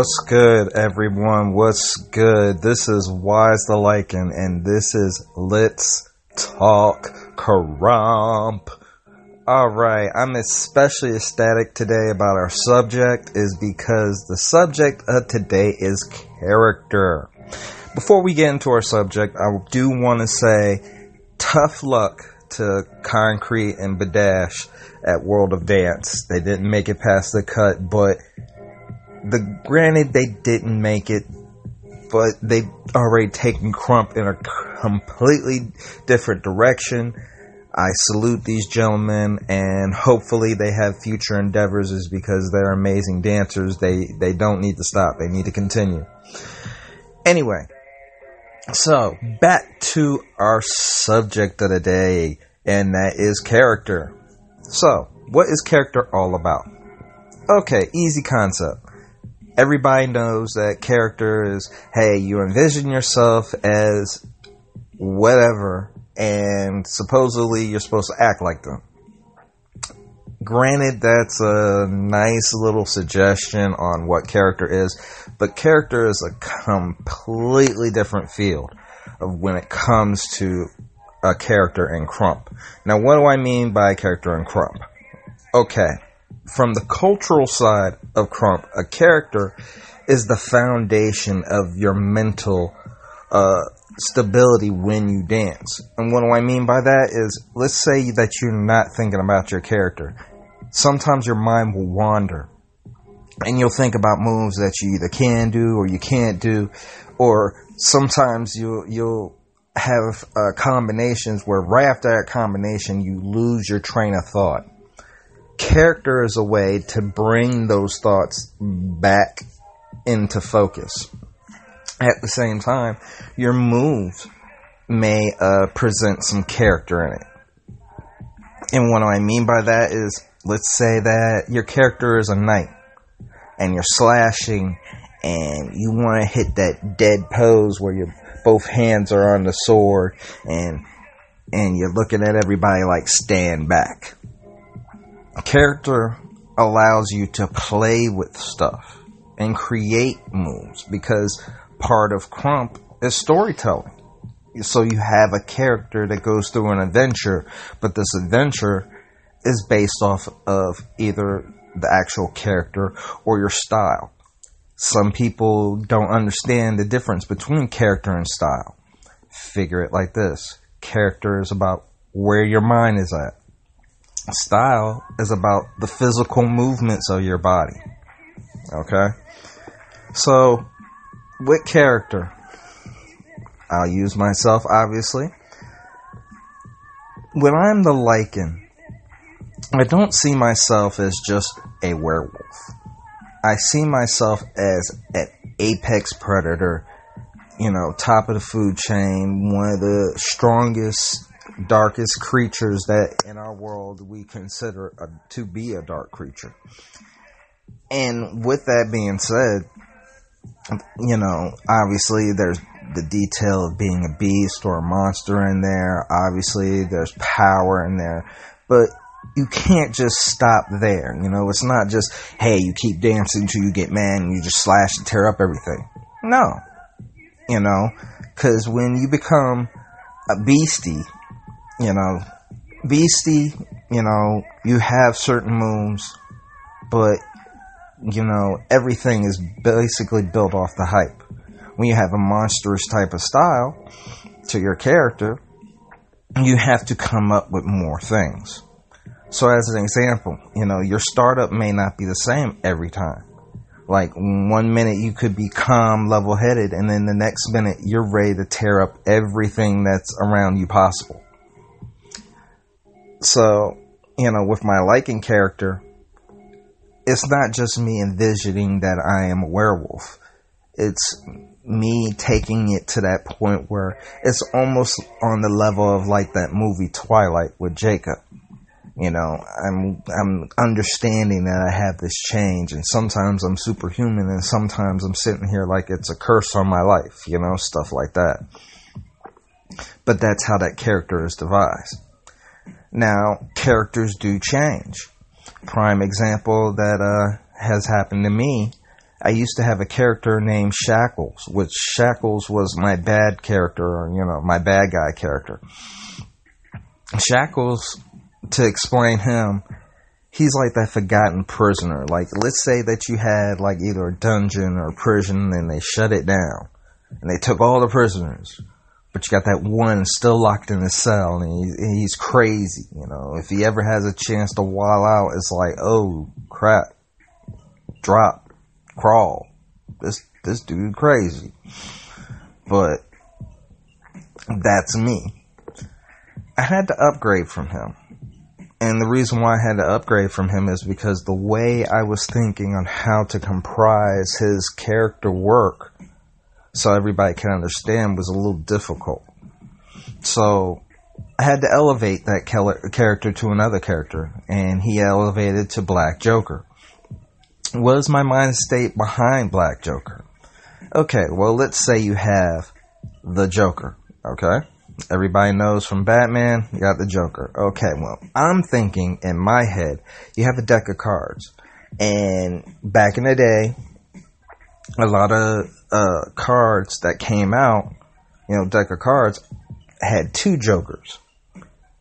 What's good, everyone? What's good? This is Wise the Lycan, and this is Let's Talk Krump. Alright, I'm especially ecstatic today about our subject, is because the subject of today is character. Before we get into our subject, I do want to say tough luck to Concrete and Badash at World of Dance. They didn't make it past the cut, but the granted they didn't make it, but they've already taken Krump in a completely different direction. I salute these gentlemen, and hopefully they have future endeavors. Is because they're amazing dancers. They they don't need to stop. They need to continue. Anyway, so back to our subject of the day, and that is character. So, what is character all about? Okay, easy concept everybody knows that character is hey you envision yourself as whatever and supposedly you're supposed to act like them. Granted that's a nice little suggestion on what character is but character is a completely different field of when it comes to a character in krump. Now what do i mean by character in krump? Okay from the cultural side of Krump, a character is the foundation of your mental uh, stability when you dance. And what do I mean by that is, let's say that you're not thinking about your character. Sometimes your mind will wander, and you'll think about moves that you either can do or you can't do, or sometimes you'll you'll have uh, combinations where right after that combination you lose your train of thought character is a way to bring those thoughts back into focus. At the same time, your moves may uh, present some character in it. And what I mean by that is, let's say that your character is a knight and you're slashing and you want to hit that dead pose where your both hands are on the sword and and you're looking at everybody like stand back character allows you to play with stuff and create moves because part of Krump is storytelling. So you have a character that goes through an adventure, but this adventure is based off of either the actual character or your style. Some people don't understand the difference between character and style. Figure it like this character is about where your mind is at style is about the physical movements of your body. Okay? So, with character, I'll use myself, obviously. When I'm the Lycan, I don't see myself as just a werewolf. I see myself as an apex predator, you know, top of the food chain, one of the strongest darkest creatures that in our world we consider a, to be a dark creature. And with that being said, you know, obviously there's the detail of being a beast or a monster in there. Obviously there's power in there, but you can't just stop there. You know, it's not just, hey, you keep dancing until you get mad and you just slash and tear up everything. No. You know, cause when you become a beastie, you know, Beastie, you know, you have certain moves, but, you know, everything is basically built off the hype. When you have a monstrous type of style to your character, you have to come up with more things. So, as an example, you know, your startup may not be the same every time. Like, one minute you could be calm, level headed, and then the next minute you're ready to tear up everything that's around you possible. So, you know, with my Lycan character, it's not just me envisioning that I am a werewolf. It's me taking it to that point where it's almost on the level of like that movie Twilight with Jacob. You know, I'm I'm understanding that I have this change and sometimes I'm superhuman and sometimes I'm sitting here like it's a curse on my life, you know, stuff like that. But that's how that character is devised. Now, characters do change. Prime example that uh, has happened to me I used to have a character named Shackles, which Shackles was my bad character, or, you know, my bad guy character. Shackles, to explain him, he's like that forgotten prisoner. Like, let's say that you had like either a dungeon or a prison and they shut it down and they took all the prisoners. But you got that one still locked in his cell and, he, and he's crazy, you know. If he ever has a chance to wall out, it's like, oh crap, drop, crawl. This this dude crazy. But that's me. I had to upgrade from him. And the reason why I had to upgrade from him is because the way I was thinking on how to comprise his character work so everybody can understand was a little difficult. So I had to elevate that character to another character, and he elevated to Black Joker. What is my mind state behind Black Joker? Okay, well, let's say you have the Joker, okay? Everybody knows from Batman, you got the Joker. Okay, well, I'm thinking in my head, you have a deck of cards. And back in the day, a lot of uh, cards that came out, you know, deck of cards, had two Jokers.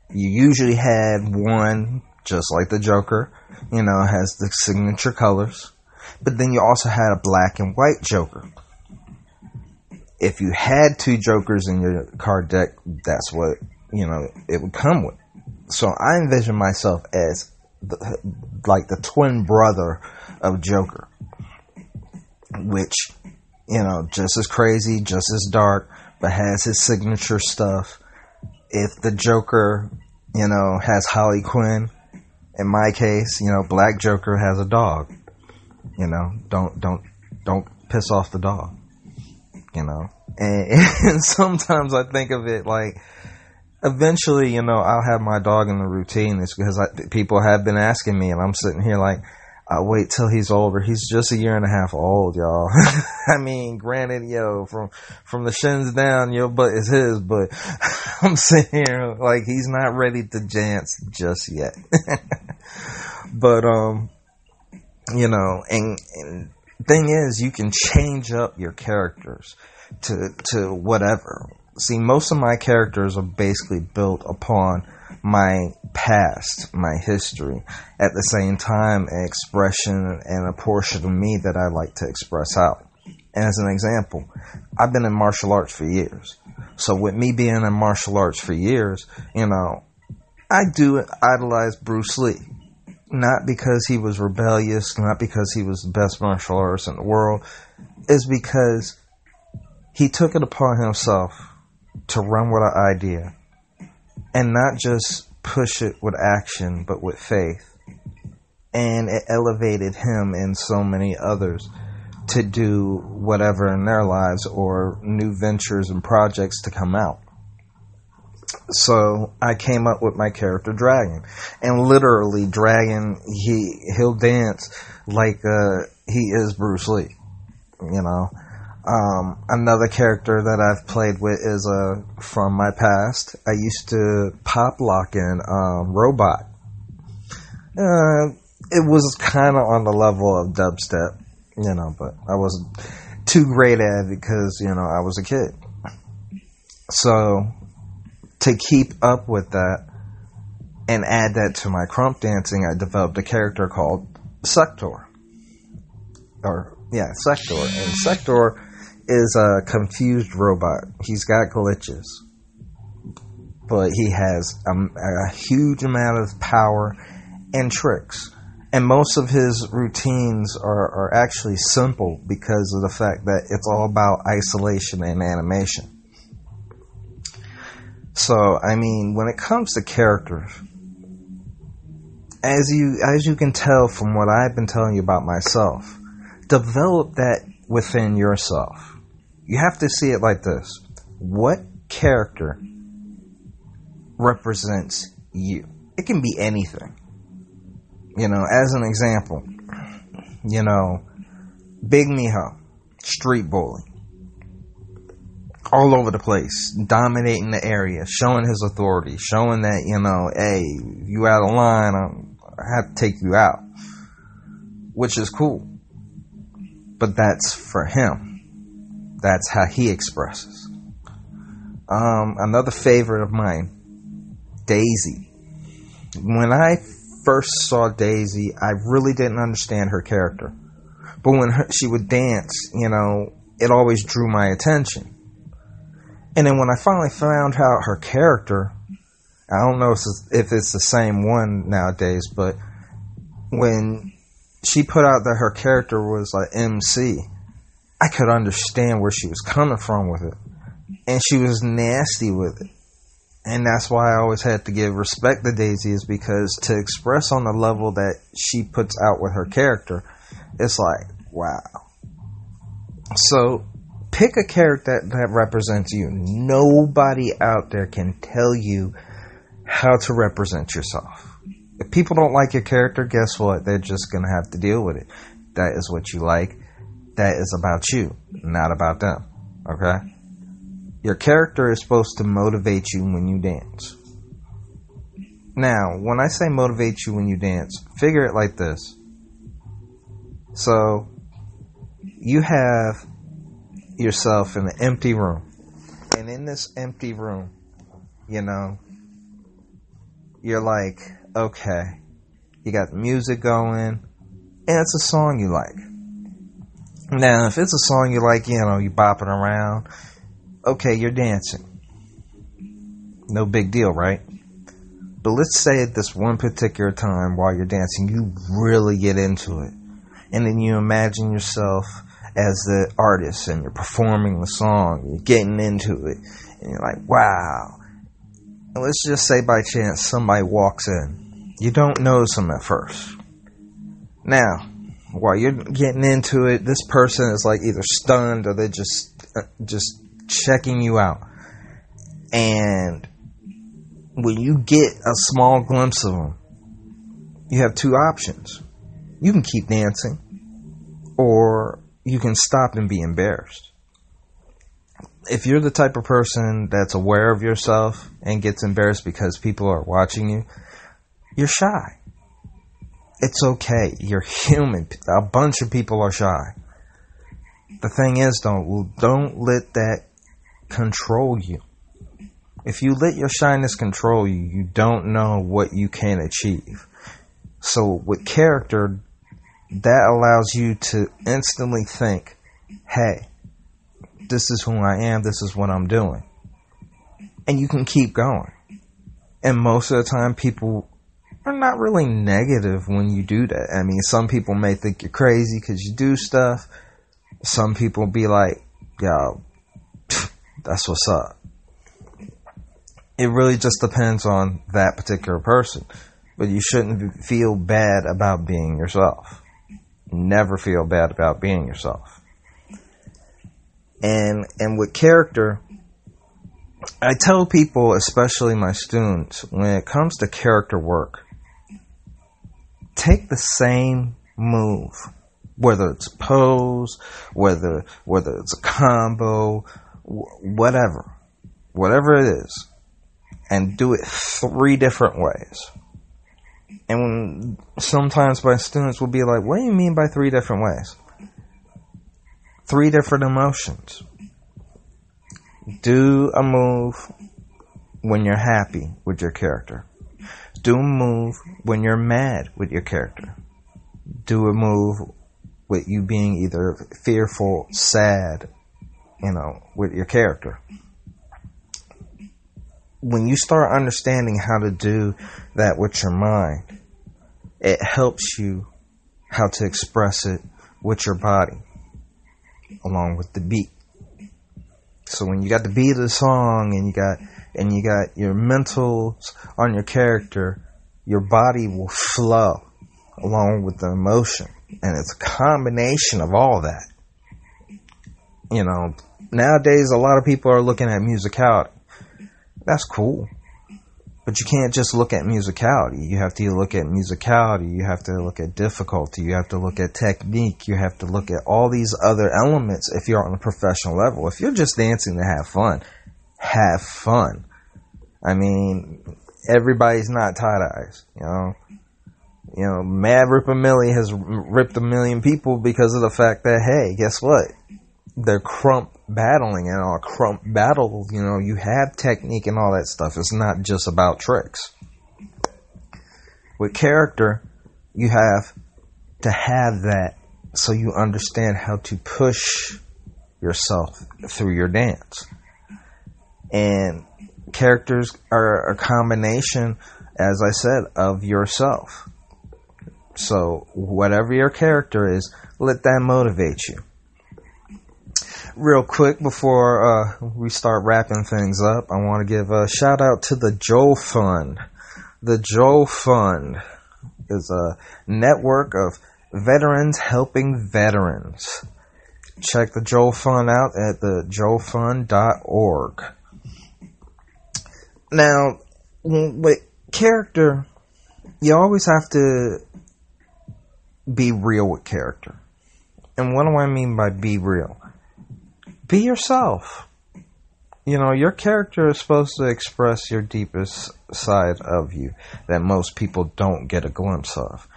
You usually had one, just like the Joker, you know, has the signature colors. But then you also had a black and white Joker. If you had two Jokers in your card deck, that's what, you know, it would come with. So I envision myself as the, like the twin brother of Joker, which you know, just as crazy, just as dark, but has his signature stuff. If the Joker, you know, has Harley Quinn, in my case, you know, Black Joker has a dog. You know, don't don't don't piss off the dog. You know, and, and sometimes I think of it like, eventually, you know, I'll have my dog in the routine. It's because I, people have been asking me, and I'm sitting here like, I wait till he's older. He's just a year and a half old, y'all. I mean, granted, yo, from from the shins down, your butt is his, but I'm sitting here like he's not ready to dance just yet. but um, you know, and, and thing is, you can change up your characters to to whatever. See, most of my characters are basically built upon my past, my history, at the same time, an expression and a portion of me that I like to express out. As an example, I've been in martial arts for years. So with me being in martial arts for years, you know, I do idolize Bruce Lee. Not because he was rebellious, not because he was the best martial artist in the world, is because he took it upon himself to run with an idea and not just push it with action, but with faith. And it elevated him and so many others to do whatever in their lives or new ventures and projects to come out. So I came up with my character Dragon, and literally Dragon he he'll dance like uh, he is Bruce Lee, you know. Um, another character that I've played with is uh, from my past. I used to pop lock in um, Robot. Uh, it was kind of on the level of dubstep, you know, but I wasn't too great at it because, you know, I was a kid. So, to keep up with that and add that to my krump dancing, I developed a character called Sector. Or, yeah, Sector. And Sector is a confused robot. He's got glitches, but he has a, a huge amount of power and tricks. And most of his routines are, are actually simple because of the fact that it's all about isolation and animation. So, I mean, when it comes to characters, as you as you can tell from what I've been telling you about myself, develop that within yourself you have to see it like this what character represents you? It can be anything. You know, as an example, you know, Big Mijo, street bully, all over the place, dominating the area, showing his authority, showing that, you know, hey, you out of line, I'm, I have to take you out, which is cool. But that's for him. That's how he expresses. Um, another favorite of mine, Daisy. When I first saw Daisy, I really didn't understand her character. But when her, she would dance, you know, it always drew my attention. And then when I finally found out her character, I don't know if it's, the same one nowadays, but when she put out that her character was like MC, I could understand where she was coming from with it. And she was nasty with it. And that's why I always had to give respect to Daisy is because to express on the level that she puts out with her character, it's like, wow. So pick a character that, that represents you. Nobody out there can tell you how to represent yourself. If people don't like your character, guess what? They're just going to have to deal with it. That is what you like. That is about you, not about them. Okay? Your character is supposed to motivate you when you dance. Now, when I say motivate you when you dance, figure it like this. So, you have yourself in an empty room. And in this empty room, you know, you're like, okay, you got music going, and it's a song you like. Now, if it's a song you like, you know, you bopping around, okay, you're dancing. No big deal, right? But let's say at this one particular time while you're dancing, you really get into it. And then you imagine yourself as the artist and you're performing the song, you're getting into it, and you're like, wow. And let's just say by chance somebody walks in. You don't notice them at first. Now, while you're getting into it, this person is like either stunned or they're just uh, just checking you out. And when you get a small glimpse of them, you have two options. You can keep dancing, or you can stop and be embarrassed. If you're the type of person that's aware of yourself and gets embarrassed because people are watching you, you're shy. It's okay. You're human. A bunch of people are shy. The thing is, don't don't let that control you. If you let your shyness control you, you don't know what you can achieve. So with character, that allows you to instantly think, hey, this is who I am, this is what I'm doing. And you can keep going. And most of the time, people are not really negative when you do that. I mean, some people may think you're crazy because you do stuff. Some people be like, yo, that's what's up. It really just depends on that particular person. But you shouldn't feel bad about being yourself never feel bad about being yourself. And and with character, I tell people, especially my students, when it comes to character work, take the same move, whether it's pose, whether whether it's a combo, whatever, whatever it is, and do it three different ways. And when sometimes my students will be like, what do you mean by three different ways? Three different emotions. Do a move when you're happy with your character. Do a move when you're mad with your character. Do a move with you being either fearful, sad, you know, with your character when you start understanding how to do that with your mind, it helps you how to express it with your body along with the beat. So when you got the beat of the song and you got and you got your mentals on your character, your body will flow along with the emotion. And it's a combination of all that. You know, nowadays a lot of people are looking at musicality that's cool. But you can't just look at musicality. You have to look at musicality. You have to look at difficulty. You have to look at technique. You have to look at all these other elements if you're on a professional level. If you're just dancing to have fun, have fun. I mean, everybody's not Tight Eyez, you know. You know, Mad Ripper Millie has ripped a million people because of the fact that, hey, guess what? They're krump battling and all krump battle, you know, you have technique and all that stuff. It's not just about tricks. With character, you have to have that so you understand how to push yourself through your dance. And characters are a combination, as I said, of yourself. So, whatever your character is, let that motivate you. Real quick before uh, we start wrapping things up, I want to give a shout out to the Joe Fund. The Joe Fund is a network of veterans helping veterans. Check the Joe Fund out at the joefund.org. Now, with character, you always have to be real with character. And what do I mean by be real? Be yourself. You know, your character is supposed to express your deepest side of you that most people don't get a glimpse of.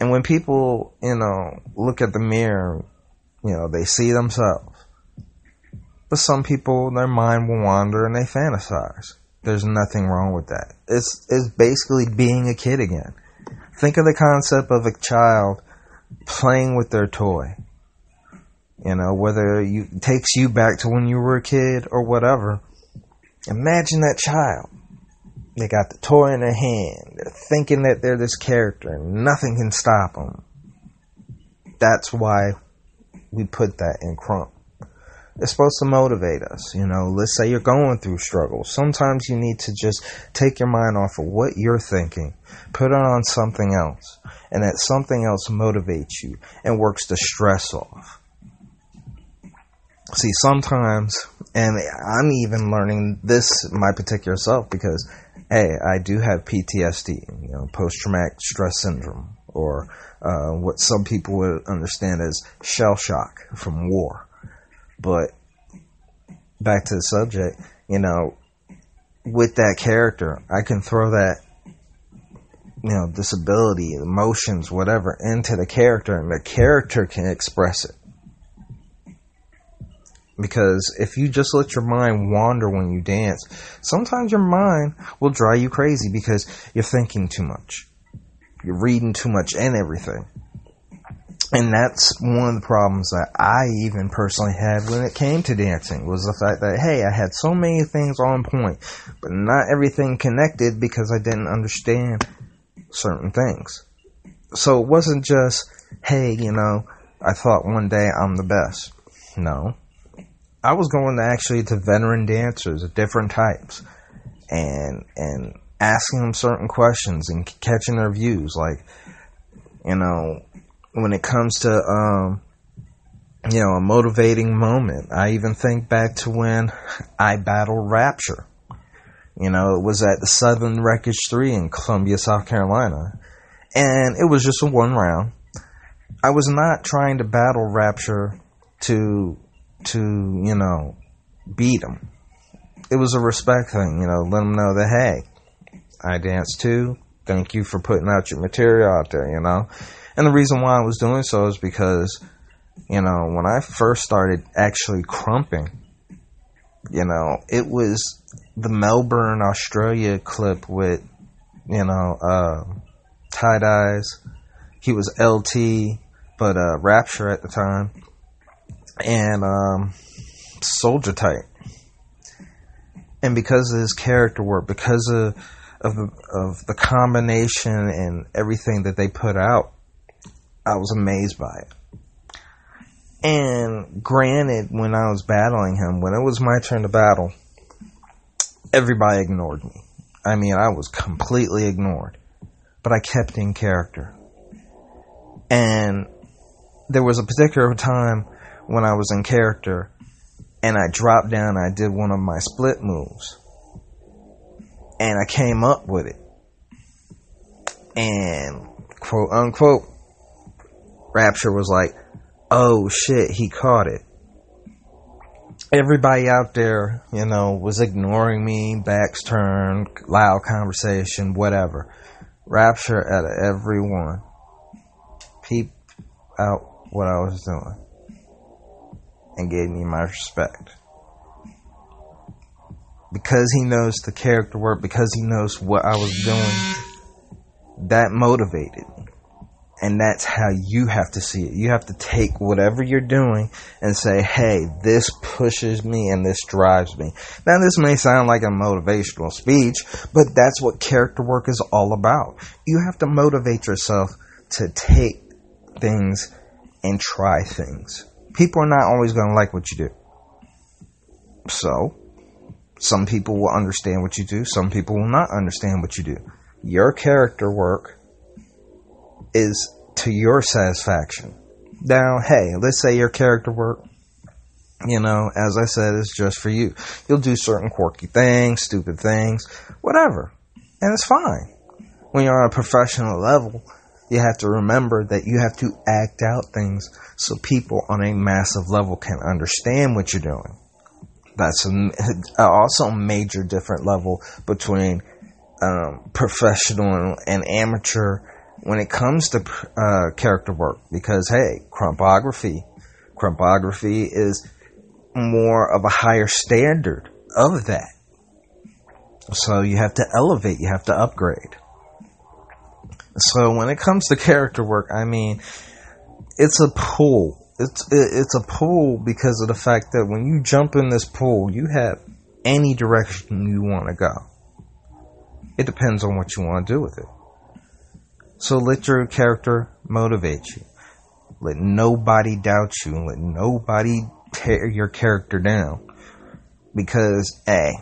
And when people, you know, look at the mirror, you know, they see themselves. But some people, their mind will wander and they fantasize. There's nothing wrong with that. It's it's basically being a kid again. Think of the concept of a child playing with their toy. You know, whether you takes you back to when you were a kid or whatever. Imagine that child. They got the toy in their hand. They're thinking that they're this character and nothing can stop them. That's why we put that in Krump. It's supposed to motivate us. You know, let's say you're going through struggles. Sometimes you need to just take your mind off of what you're thinking, put it on something else, and that something else motivates you and works the stress off. See, sometimes, and I'm even learning this my particular self because, hey, I do have PTSD, you know, post traumatic stress syndrome, or uh, what some people would understand as shell shock from war. But back to the subject, you know, with that character, I can throw that, you know, disability, emotions, whatever, into the character, and the character can express it. Because if you just let your mind wander when you dance, sometimes your mind will drive you crazy because you're thinking too much. You're reading too much and everything. And that's one of the problems that I even personally had when it came to dancing was the fact that, hey, I had so many things on point, but not everything connected because I didn't understand certain things. So it wasn't just, hey, you know, I thought one day I'm the best. No. I was going to actually to veteran dancers of different types and, and asking them certain questions and catching their views. Like, you know, when it comes to um, you know a motivating moment. I even think back to when I battled Rapture. You know, it was at the Southern Wreckage Three in Columbia, South Carolina, and it was just a one round. I was not trying to battle Rapture to to you know beat him. It was a respect thing, you know, let him know that hey, I dance too. Thank you for putting out your material out there, you know. And the reason why I was doing so is because, you know, when I first started actually krumping, you know, it was the Melbourne, Australia clip with, you know, uh, Tight Eyez. He was LT, but uh, Rapture at the time, and um, Soldier Type. And because of his character work, because of of of the combination and everything that they put out, I was amazed by it. And granted, when I was battling him, when it was my turn to battle, everybody ignored me. I mean, I was completely ignored. But I kept in character. And there was a particular time when I was in character and I dropped down I did one of my split moves. And I came up with it. And quote unquote, Rapture was like, oh shit, he caught it. Everybody out there, you know, was ignoring me, backs turned, loud conversation, whatever. rapture out of everyone. Peep out what I was doing and gave me my respect. Because he knows the character work, because he knows what I was doing, that motivated me. And that's how you have to see it. You have to take whatever you're doing and say, hey, this pushes me and this drives me. Now, this may sound like a motivational speech, but that's what character work is all about. You have to motivate yourself to take things and try things. People are not always going to like what you do. So, some people will understand what you do, some people will not understand what you do. Your character work is to your satisfaction. Now, hey, let's say your character work, you know, as I said, is just for you. You'll do certain quirky things, stupid things, whatever. And it's fine. When you're on a professional level, you have to remember that you have to act out things so people on a massive level can understand what you're doing. That's a, also a major different level between um, professional and amateur when it comes to uh, character work because hey krumpography krumpography is more of a higher standard of that. So you have to elevate you have to upgrade. So when it comes to character work i mean it's a pool it's it's a pool because of the fact that when you jump in this pool you have any direction you want to go. It depends on what you want to do with it so let your character motivate you. Let nobody doubt you. Let nobody tear your character down. Because, A,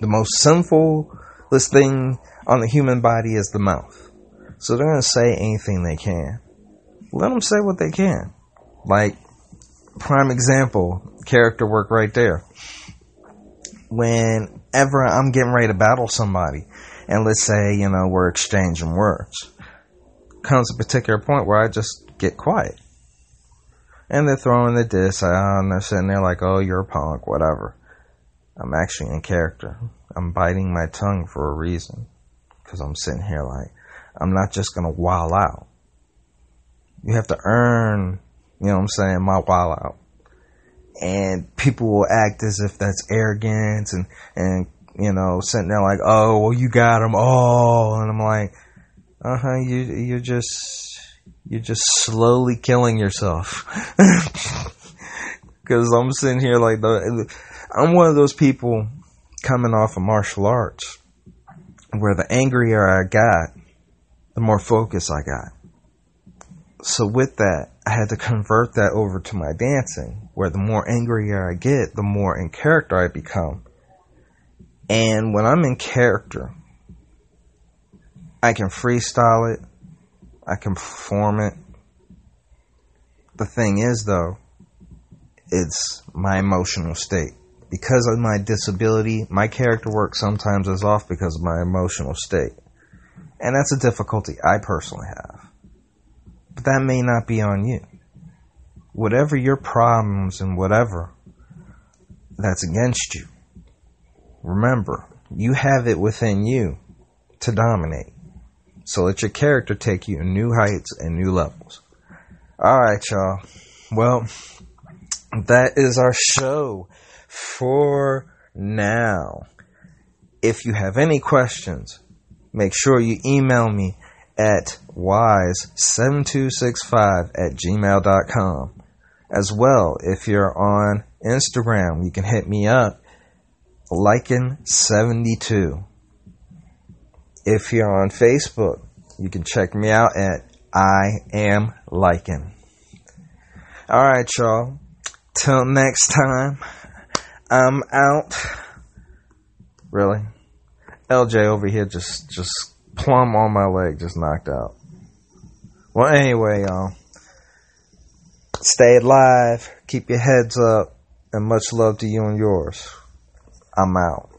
the most sinfulest thing on the human body is the mouth. So they're going to say anything they can. Let them say what they can. Like, prime example, character work right there. Whenever I'm getting ready to battle somebody, and let's say, you know, we're exchanging words comes a particular point where I just get quiet. And they're throwing the diss out and they're sitting there like, oh, you're a punk, whatever. I'm actually in character. I'm biting my tongue for a reason. Because I'm sitting here like, I'm not just going to wall out. You have to earn, you know what I'm saying, my wall out. And people will act as if that's arrogance and, and, you know, sitting there like, oh, well, you got them all. And I'm like, uh huh. You you're just you're just slowly killing yourself. Because I'm sitting here like the, I'm one of those people coming off of martial arts where the angrier I got, the more focus I got. So with that, I had to convert that over to my dancing, where the more angrier I get, the more in character I become. And when I'm in character, I can freestyle it. I can perform it. The thing is, though, it's my emotional state. Because of my disability, my character work sometimes is off because of my emotional state. And that's a difficulty I personally have. But that may not be on you. Whatever your problems and whatever that's against you, remember, you have it within you to dominate. So let your character take you to new heights and new levels. All right, y'all. Well, that is our show for now. If you have any questions, make sure you email me at wise7265 at gmail.com. As well, if you're on Instagram, you can hit me up, liken72. If you're on Facebook, you can check me out at I am Lycan. Alright, y'all. Till next time, I'm out. Really? LJ over here just, just plumb on my leg, just knocked out. Well, anyway, y'all. Stay alive, keep your heads up, and much love to you and yours. I'm out.